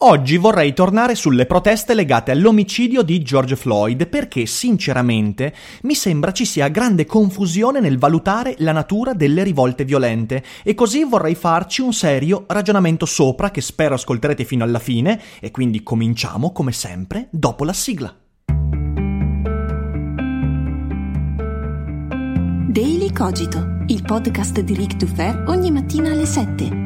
Oggi vorrei tornare sulle proteste legate all'omicidio di George Floyd perché sinceramente mi sembra ci sia grande confusione nel valutare la natura delle rivolte violente. E così vorrei farci un serio ragionamento sopra che spero ascolterete fino alla fine. E quindi cominciamo come sempre dopo la sigla. Daily Cogito, il podcast di Rick Dufer ogni mattina alle 7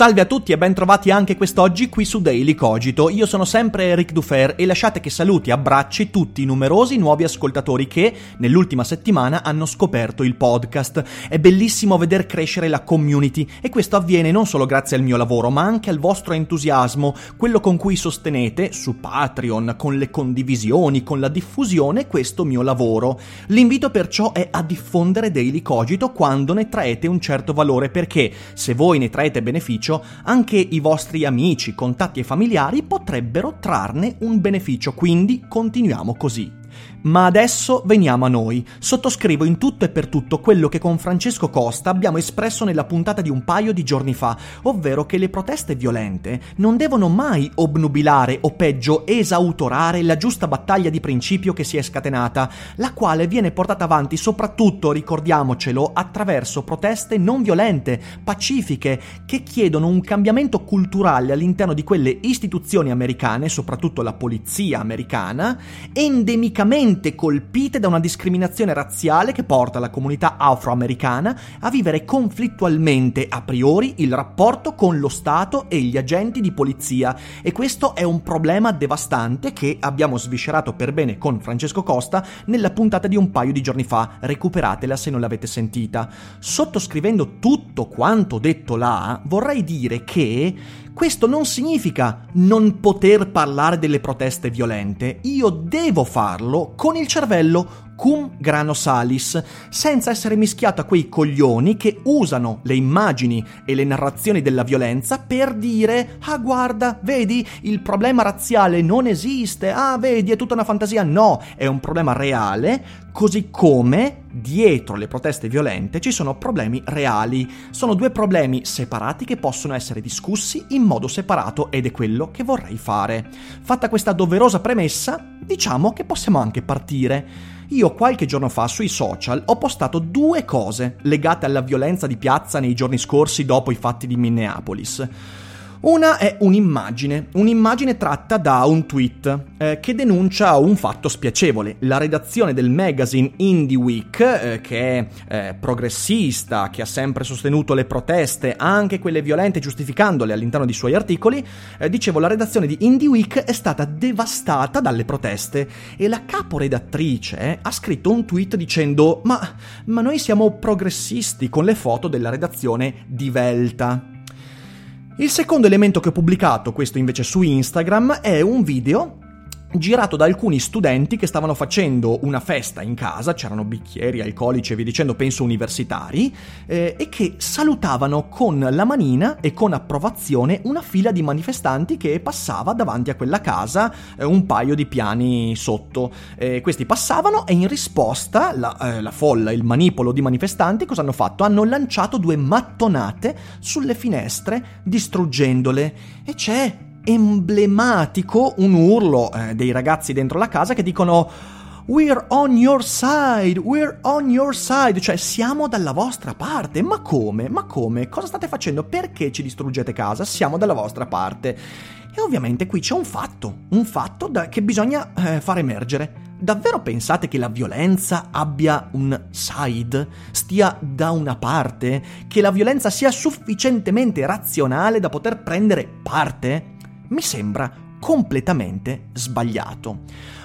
Salve a tutti e ben trovati anche quest'oggi qui su Daily Cogito. Io sono sempre Eric Dufer e lasciate che saluti e abbracci tutti i numerosi nuovi ascoltatori che nell'ultima settimana hanno scoperto il podcast. È bellissimo veder crescere la community e questo avviene non solo grazie al mio lavoro, ma anche al vostro entusiasmo, quello con cui sostenete su Patreon, con le condivisioni, con la diffusione questo mio lavoro. L'invito perciò è a diffondere Daily Cogito quando ne traete un certo valore perché se voi ne traete beneficio beneficio, anche i vostri amici, contatti e familiari potrebbero trarne un beneficio, quindi continuiamo così. Ma adesso veniamo a noi. Sottoscrivo in tutto e per tutto quello che con Francesco Costa abbiamo espresso nella puntata di un paio di giorni fa, ovvero che le proteste violente non devono mai obnubilare o peggio esautorare la giusta battaglia di principio che si è scatenata, la quale viene portata avanti soprattutto, ricordiamocelo, attraverso proteste non violente, pacifiche, che chiedono un cambiamento culturale all'interno di quelle istituzioni americane, soprattutto la polizia americana, endemicamente duramente colpite da una discriminazione razziale che porta la comunità afroamericana a vivere conflittualmente a priori il rapporto con lo Stato e gli agenti di polizia e questo è un problema devastante che abbiamo sviscerato per bene con Francesco Costa nella puntata di un paio di giorni fa, recuperatela se non l'avete sentita. Sottoscrivendo tutto quanto detto là, vorrei dire che questo non significa non poter parlare delle proteste violente, io devo farlo con il cervello cum grano salis, senza essere mischiato a quei coglioni che usano le immagini e le narrazioni della violenza per dire ah guarda, vedi, il problema razziale non esiste, ah vedi, è tutta una fantasia, no, è un problema reale, così come dietro le proteste violente ci sono problemi reali, sono due problemi separati che possono essere discussi in modo separato ed è quello che vorrei fare. Fatta questa doverosa premessa, diciamo che possiamo anche partire. Io qualche giorno fa sui social ho postato due cose legate alla violenza di piazza nei giorni scorsi dopo i fatti di Minneapolis. Una è un'immagine, un'immagine tratta da un tweet eh, che denuncia un fatto spiacevole. La redazione del magazine Indie Week, eh, che è eh, progressista, che ha sempre sostenuto le proteste, anche quelle violente, giustificandole all'interno dei suoi articoli, eh, dicevo, la redazione di Indie Week è stata devastata dalle proteste e la caporedattrice ha scritto un tweet dicendo ma, ma noi siamo progressisti con le foto della redazione divelta. Il secondo elemento che ho pubblicato, questo invece su Instagram, è un video girato da alcuni studenti che stavano facendo una festa in casa, c'erano bicchieri, alcolici e via dicendo, penso universitari, eh, e che salutavano con la manina e con approvazione una fila di manifestanti che passava davanti a quella casa eh, un paio di piani sotto. Eh, questi passavano e in risposta la, eh, la folla, il manipolo di manifestanti, cosa hanno fatto? Hanno lanciato due mattonate sulle finestre distruggendole e c'è emblematico un urlo eh, dei ragazzi dentro la casa che dicono We're on your side, we're on your side, cioè siamo dalla vostra parte. Ma come? Ma come? Cosa state facendo? Perché ci distruggete casa? Siamo dalla vostra parte. E ovviamente qui c'è un fatto, un fatto da, che bisogna eh, far emergere. Davvero pensate che la violenza abbia un side, stia da una parte, che la violenza sia sufficientemente razionale da poter prendere parte? Mi sembra completamente sbagliato.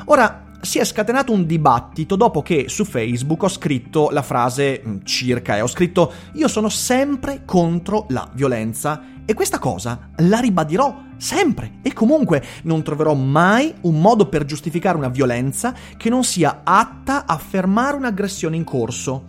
Ora, si è scatenato un dibattito dopo che su Facebook ho scritto la frase mm, circa e ho scritto io sono sempre contro la violenza e questa cosa la ribadirò sempre e comunque non troverò mai un modo per giustificare una violenza che non sia atta a fermare un'aggressione in corso.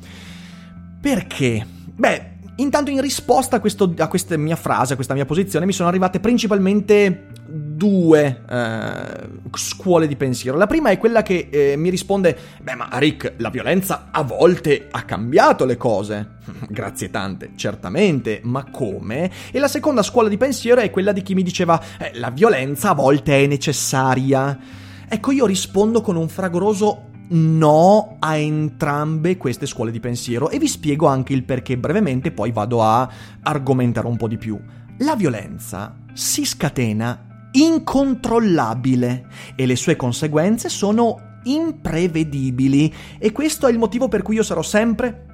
Perché? Beh, Intanto in risposta a, questo, a, questa mia frase, a questa mia posizione, mi sono arrivate principalmente due eh, scuole di pensiero. La prima è quella che eh, mi risponde, beh ma Rick, la violenza a volte ha cambiato le cose. Grazie tante, certamente, ma come? E la seconda scuola di pensiero è quella di chi mi diceva, eh, la violenza a volte è necessaria. Ecco, io rispondo con un fragoroso no a entrambe queste scuole di pensiero e vi spiego anche il perché brevemente, poi vado a argomentare un po' di più. La violenza si scatena incontrollabile e le sue conseguenze sono imprevedibili e questo è il motivo per cui io sarò sempre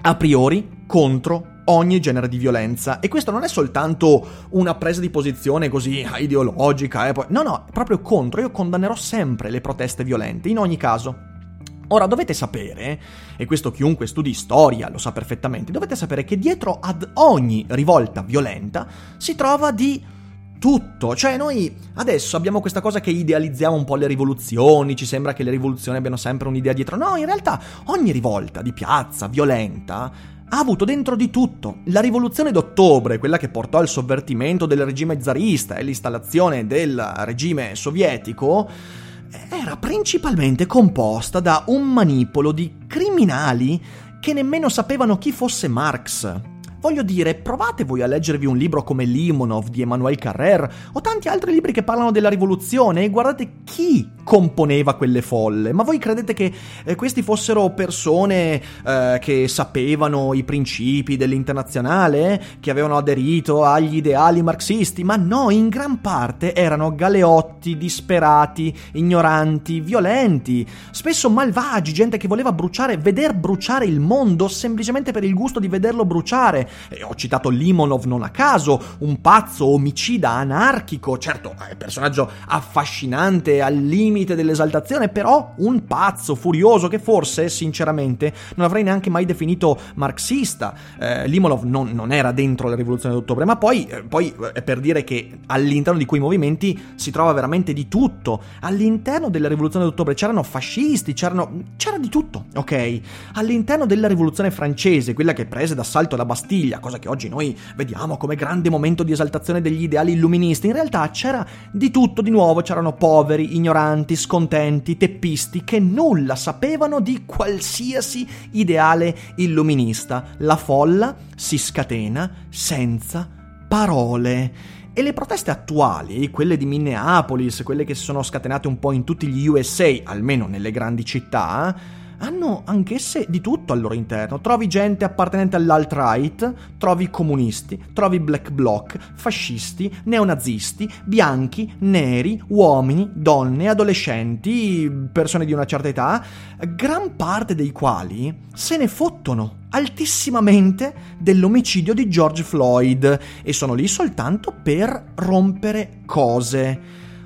a priori contro ogni genere di violenza. E questo non è soltanto una presa di posizione così ideologica, eh, no, no, proprio contro. Io condannerò sempre le proteste violente, in ogni caso. Ora dovete sapere, e questo chiunque studi storia lo sa perfettamente, dovete sapere che dietro ad ogni rivolta violenta si trova di tutto. Cioè noi adesso abbiamo questa cosa che idealizziamo un po' le rivoluzioni, ci sembra che le rivoluzioni abbiano sempre un'idea dietro. No, in realtà ogni rivolta di piazza violenta ha avuto dentro di tutto. La rivoluzione d'ottobre, quella che portò al sovvertimento del regime zarista e l'installazione del regime sovietico, era principalmente composta da un manipolo di criminali che nemmeno sapevano chi fosse Marx. Voglio dire, provate voi a leggervi un libro come Limonov di Emmanuel Carrère o tanti altri libri che parlano della rivoluzione e guardate chi componeva quelle folle. Ma voi credete che eh, questi fossero persone eh, che sapevano i principi dell'internazionale, che avevano aderito agli ideali marxisti? Ma no, in gran parte erano galeotti, disperati, ignoranti, violenti, spesso malvagi, gente che voleva bruciare, veder bruciare il mondo semplicemente per il gusto di vederlo bruciare e ho citato Limonov non a caso, un pazzo omicida anarchico, certo, un personaggio affascinante al limite dell'esaltazione, però un pazzo furioso che forse, sinceramente, non avrei neanche mai definito marxista. Eh, Limonov non, non, era dentro la rivoluzione d'ottobre, ma poi, eh, poi è per dire che all'interno di quei movimenti si trova veramente di tutto. All'interno della rivoluzione d'ottobre c'erano fascisti, c'erano, c'era di tutto, ok? All'interno della rivoluzione francese, quella che prese d'assalto la Bastiglia, Sicilia, cosa che oggi noi vediamo come grande momento di esaltazione degli ideali illuministi, in realtà c'era di tutto di nuovo, c'erano poveri, ignoranti, scontenti, teppisti che nulla sapevano di qualsiasi ideale illuminista. La folla si scatena senza parole. E le proteste attuali, quelle di Minneapolis, quelle che si sono scatenate un po' in tutti gli USA, almeno nelle grandi città, hanno anch'esse di tutto al loro interno. Trovi gente appartenente all'alt-right, trovi comunisti, trovi black bloc, fascisti, neonazisti, bianchi, neri, uomini, donne, adolescenti, persone di una certa età, gran parte dei quali se ne fottono altissimamente dell'omicidio di George Floyd e sono lì soltanto per rompere cose.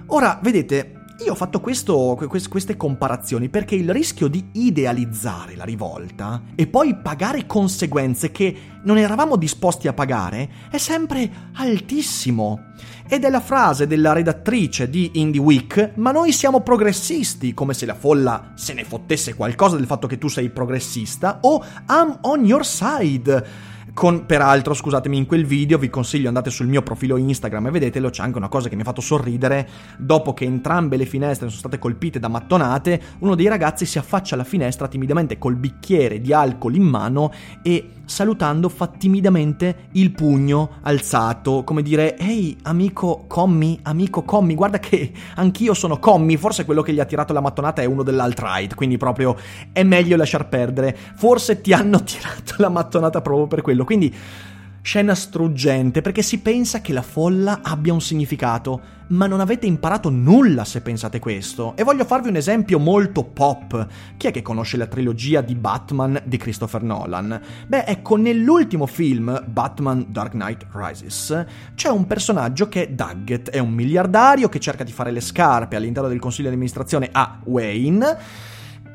Ora, vedete, io ho fatto questo, queste comparazioni perché il rischio di idealizzare la rivolta e poi pagare conseguenze che non eravamo disposti a pagare è sempre altissimo. Ed è la frase della redattrice di Indie Week, ma noi siamo progressisti, come se la folla se ne fottesse qualcosa del fatto che tu sei progressista, o I'm on your side con, peraltro, scusatemi, in quel video vi consiglio andate sul mio profilo Instagram e vedetelo, c'è anche una cosa che mi ha fatto sorridere. Dopo che entrambe le finestre sono state colpite da mattonate, uno dei ragazzi si affaccia alla finestra timidamente col bicchiere di alcol in mano e salutando fa timidamente il pugno alzato, come dire ehi amico commi, amico commi, guarda che anch'io sono commi, forse quello che gli ha tirato la mattonata è uno dell'alt-right, quindi proprio è meglio lasciar perdere, forse ti hanno tirato la mattonata proprio per quello, quindi Scena struggente perché si pensa che la folla abbia un significato, ma non avete imparato nulla se pensate questo. E voglio farvi un esempio molto pop. Chi è che conosce la trilogia di Batman di Christopher Nolan? Beh, ecco, nell'ultimo film, Batman Dark Knight Rises, c'è un personaggio che è Daggett, è un miliardario che cerca di fare le scarpe all'interno del consiglio di amministrazione a Wayne.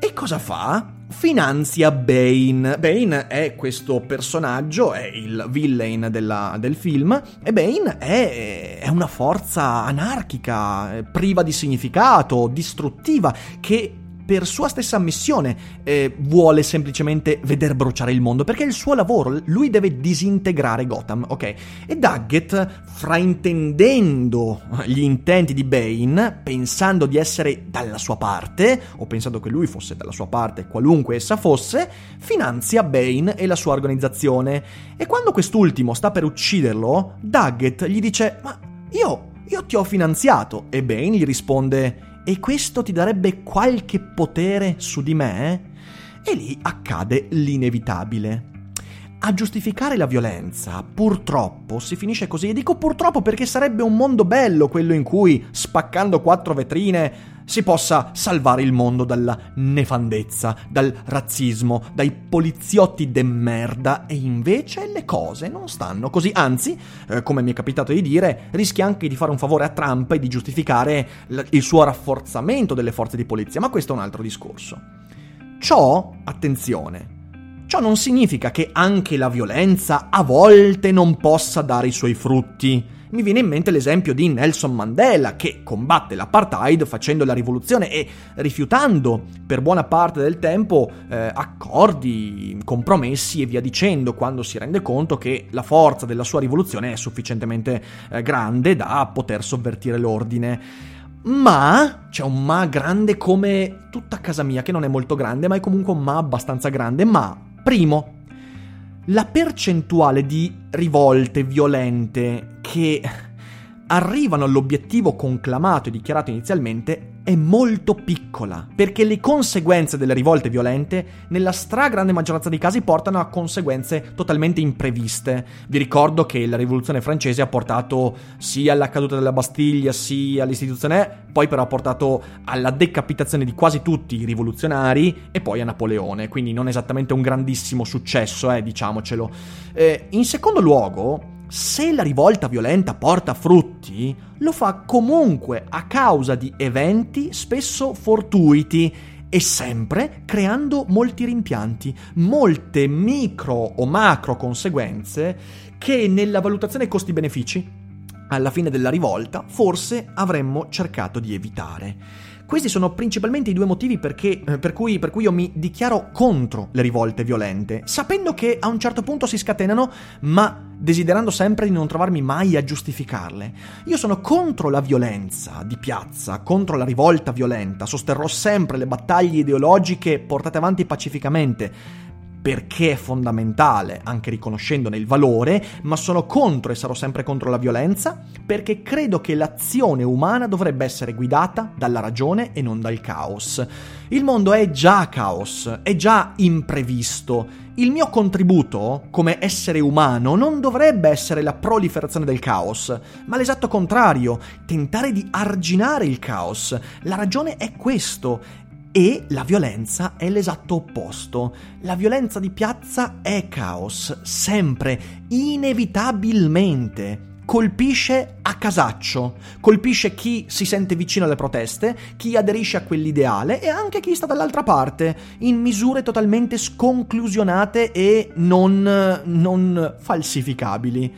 E cosa fa? finanzia Bane. Bane è questo personaggio, è il villain della, del film, e Bane è, è una forza anarchica, priva di significato, distruttiva, che per sua stessa ammissione eh, vuole semplicemente veder bruciare il mondo, perché è il suo lavoro, lui deve disintegrare Gotham, ok? E Daggett, fraintendendo gli intenti di Bane, pensando di essere dalla sua parte, o pensando che lui fosse dalla sua parte, qualunque essa fosse, finanzia Bane e la sua organizzazione. E quando quest'ultimo sta per ucciderlo, Daggett gli dice, ma io, io ti ho finanziato, e Bane gli risponde, e questo ti darebbe qualche potere su di me? E lì accade l'inevitabile. A giustificare la violenza, purtroppo, si finisce così. E dico purtroppo perché sarebbe un mondo bello quello in cui, spaccando quattro vetrine, si possa salvare il mondo dalla nefandezza, dal razzismo, dai poliziotti de merda. E invece le cose non stanno così, anzi, eh, come mi è capitato di dire, rischia anche di fare un favore a Trump e di giustificare l- il suo rafforzamento delle forze di polizia, ma questo è un altro discorso. Ciò, attenzione, Ciò non significa che anche la violenza a volte non possa dare i suoi frutti mi viene in mente l'esempio di Nelson Mandela che combatte l'apartheid facendo la rivoluzione e rifiutando per buona parte del tempo eh, accordi, compromessi e via dicendo quando si rende conto che la forza della sua rivoluzione è sufficientemente eh, grande da poter sovvertire l'ordine. Ma c'è un ma grande come tutta casa mia, che non è molto grande, ma è comunque un ma abbastanza grande. Ma, primo, la percentuale di rivolte violente che arrivano all'obiettivo conclamato e dichiarato inizialmente è molto piccola, perché le conseguenze delle rivolte violente nella stragrande maggioranza dei casi portano a conseguenze totalmente impreviste. Vi ricordo che la rivoluzione francese ha portato sia alla caduta della Bastiglia sia all'istituzione, poi però ha portato alla decapitazione di quasi tutti i rivoluzionari e poi a Napoleone, quindi non esattamente un grandissimo successo, eh, diciamocelo. Eh, in secondo luogo, se la rivolta violenta porta frutti, lo fa comunque a causa di eventi spesso fortuiti e sempre creando molti rimpianti, molte micro o macro conseguenze che nella valutazione costi-benefici, alla fine della rivolta, forse avremmo cercato di evitare. Questi sono principalmente i due motivi perché, eh, per, cui, per, cui, io mi dichiaro contro le rivolte violente, sapendo che a un certo punto si scatenano, ma desiderando sempre di non trovarmi mai a giustificarle. Io sono contro la violenza di piazza, contro la rivolta violenta, sosterrò sempre le battaglie ideologiche portate avanti pacificamente perché è fondamentale, anche riconoscendone il valore, ma sono contro e sarò sempre contro la violenza, perché credo che l'azione umana dovrebbe essere guidata dalla ragione e non dal caos. Il mondo è già caos, è già imprevisto. Il mio contributo, come essere umano, non dovrebbe essere la proliferazione del caos, ma l'esatto contrario, tentare di arginare il caos. La ragione è questo, e la violenza è l'esatto opposto. La violenza di piazza è caos, sempre, inevitabilmente. colpisce a casaccio, colpisce chi si sente vicino alle proteste, chi aderisce a quell'ideale e anche chi sta dall'altra parte, in misure totalmente sconclusionate e non, non falsificabili.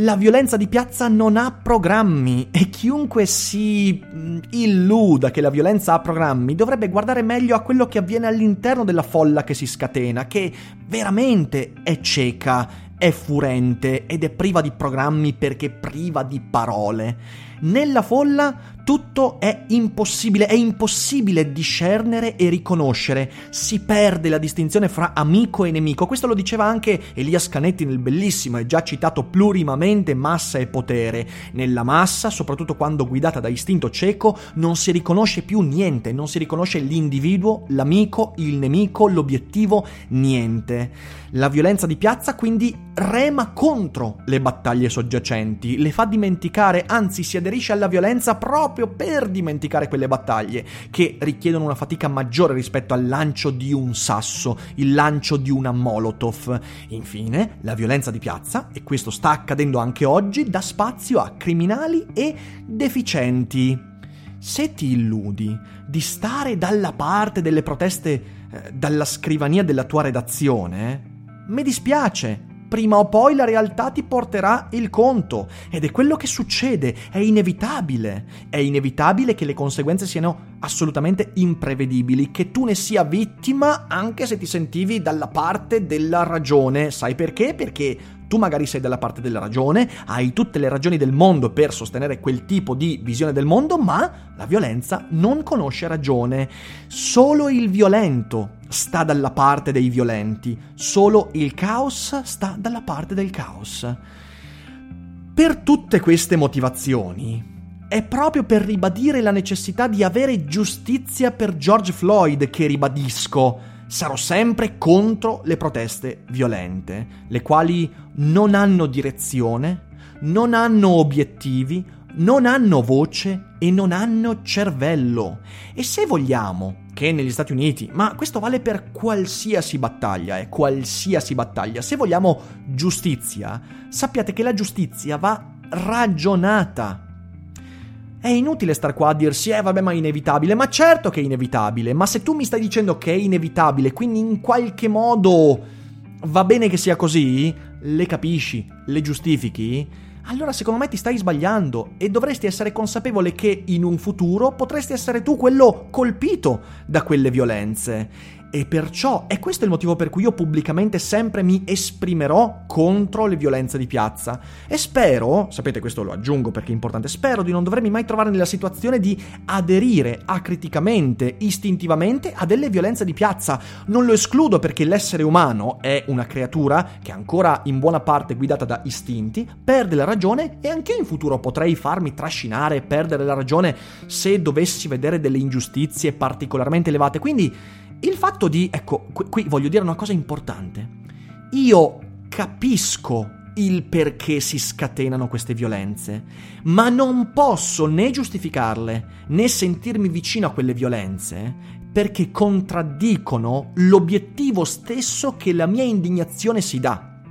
La violenza di piazza non ha programmi e chiunque si mm, illuda che la violenza ha programmi dovrebbe guardare meglio a quello che avviene all'interno della folla che si scatena, che veramente è cieca, è furente ed è priva di programmi perché priva di parole. Nella folla tutto è impossibile, è impossibile discernere e riconoscere, si perde la distinzione fra amico e nemico. Questo lo diceva anche Elias Canetti nel bellissimo e già citato plurimamente Massa e potere. Nella massa, soprattutto quando guidata da istinto cieco, non si riconosce più niente, non si riconosce l'individuo, l'amico, il nemico, l'obiettivo, niente. La violenza di piazza quindi rema contro le battaglie soggiacenti, le fa dimenticare, anzi si aderisce alla violenza proprio proprio per dimenticare quelle battaglie che richiedono una fatica maggiore rispetto al lancio di un sasso, il lancio di una molotov. Infine, la violenza di piazza, e questo sta accadendo anche oggi, dà spazio a criminali e deficienti. Se ti illudi di stare dalla parte delle proteste eh, dalla scrivania della tua redazione, mi dispiace, prima o poi la realtà ti porterà il conto. Ed è quello che succede, è inevitabile, è inevitabile che le conseguenze siano assolutamente imprevedibili, che tu ne sia vittima anche se ti sentivi dalla parte della ragione, sai perché? Perché tu magari sei dalla parte della ragione, hai tutte le ragioni del mondo per sostenere quel tipo di visione del mondo, ma la violenza non conosce ragione. Solo il violento sta dalla parte dei violenti, solo il caos sta dalla parte del caos. Per tutte queste motivazioni, è proprio per ribadire la necessità di avere giustizia per George Floyd che ribadisco sarò sempre contro le proteste violente, le quali non hanno direzione, non hanno obiettivi, non hanno voce e non hanno cervello. E se vogliamo che negli Stati Uniti, ma questo vale per qualsiasi battaglia, eh, qualsiasi battaglia, se vogliamo giustizia, sappiate che la giustizia va ragionata è inutile star qua a dirsi, eh vabbè ma è inevitabile, ma certo che è inevitabile, ma se tu mi stai dicendo che è inevitabile, quindi in qualche modo va bene che sia così, le capisci, le giustifichi, allora secondo me ti stai sbagliando e dovresti essere consapevole che in un futuro potresti essere tu quello colpito da quelle violenze e perciò è questo il motivo per cui io pubblicamente sempre mi esprimerò contro le violenze di piazza. E spero, sapete questo lo aggiungo perché è importante, spero di non dovermi mai trovare nella situazione di aderire acriticamente, istintivamente a delle violenze di piazza. Non lo escludo perché l'essere umano è una creatura che ancora in buona parte guidata da istinti, perde la ragione e anche in futuro potrei farmi trascinare e perdere la ragione se dovessi vedere delle ingiustizie particolarmente elevate. Quindi il fatto di, ecco, qui, voglio dire una cosa importante. Io capisco il perché si scatenano queste violenze, ma non posso né giustificarle né sentirmi vicino a quelle violenze perché contraddicono l'obiettivo stesso che la mia indignazione si dà.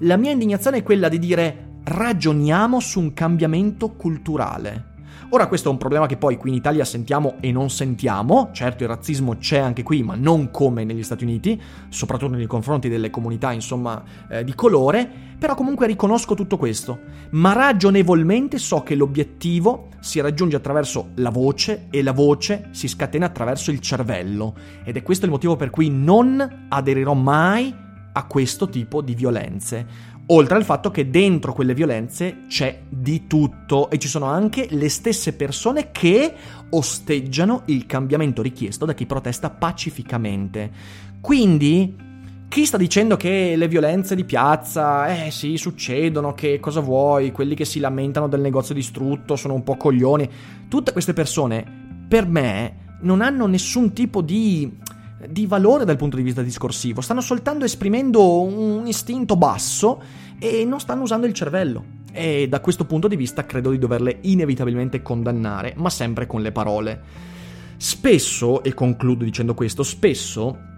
La mia indignazione è quella di dire ragioniamo su un cambiamento culturale. Ora questo è un problema che poi qui in Italia sentiamo e non sentiamo, certo il razzismo c'è anche qui, ma non come negli Stati Uniti, soprattutto nei confronti delle comunità, insomma, eh, di colore, però comunque riconosco tutto questo, ma ragionevolmente so che l'obiettivo si raggiunge attraverso la voce e la voce si scatena attraverso il cervello. Ed è questo il motivo per cui non aderirò mai a questo tipo di violenze. Oltre al fatto che dentro quelle violenze c'è di tutto e ci sono anche le stesse persone che osteggiano il cambiamento richiesto da chi protesta pacificamente. Quindi, chi sta dicendo che le violenze di piazza, eh sì, succedono, che cosa vuoi, quelli che si lamentano del negozio distrutto sono un po' coglioni, tutte queste persone, per me, non hanno nessun tipo di di valore dal punto di vista discorsivo, stanno soltanto esprimendo un istinto basso e non stanno usando il cervello. E da questo punto di vista credo di doverle inevitabilmente condannare, ma sempre con le parole. Spesso, e concludo dicendo questo, spesso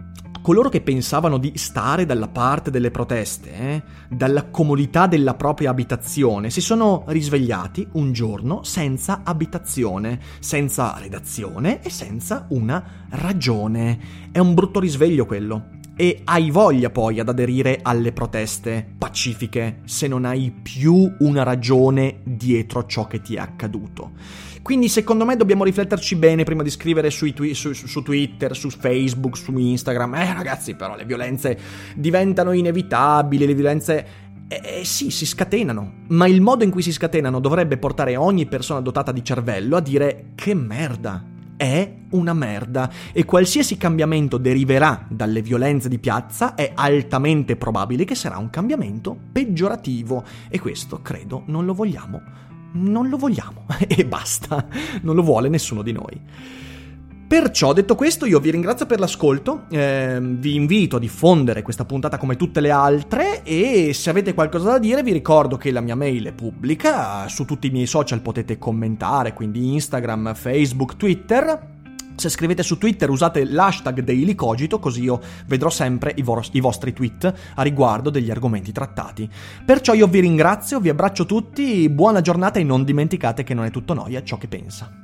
coloro che pensavano di stare dalla parte delle proteste, eh, dalla comodità della propria abitazione, si sono risvegliati un giorno senza abitazione, senza redazione e senza una ragione. È un brutto risveglio quello. E hai voglia poi ad aderire alle proteste pacifiche se non hai più una ragione dietro ciò che ti è accaduto. Quindi secondo me dobbiamo rifletterci bene prima di scrivere twi- su, su, Twitter, su Facebook, su Instagram. Eh ragazzi, però le violenze diventano inevitabili, le violenze eh, eh, sì, si scatenano, ma il modo in cui si scatenano dovrebbe portare ogni persona dotata di cervello a dire che merda, è una merda e qualsiasi cambiamento deriverà dalle violenze di piazza è altamente probabile che sarà un cambiamento peggiorativo e questo credo non lo vogliamo non lo vogliamo e basta, non lo vuole nessuno di noi. Perciò, detto questo, io vi ringrazio per l'ascolto, eh, vi invito a diffondere questa puntata come tutte le altre e se avete qualcosa da dire vi ricordo che la mia mail è pubblica, su tutti i miei social potete commentare, quindi Instagram, Facebook, Twitter, se scrivete su Twitter usate l'hashtag DailyCogito così io vedrò sempre i, vo- i, vostri tweet a riguardo degli argomenti trattati. Perciò io vi ringrazio, vi abbraccio tutti, buona giornata e non dimenticate che non è tutto noia ciò che pensa.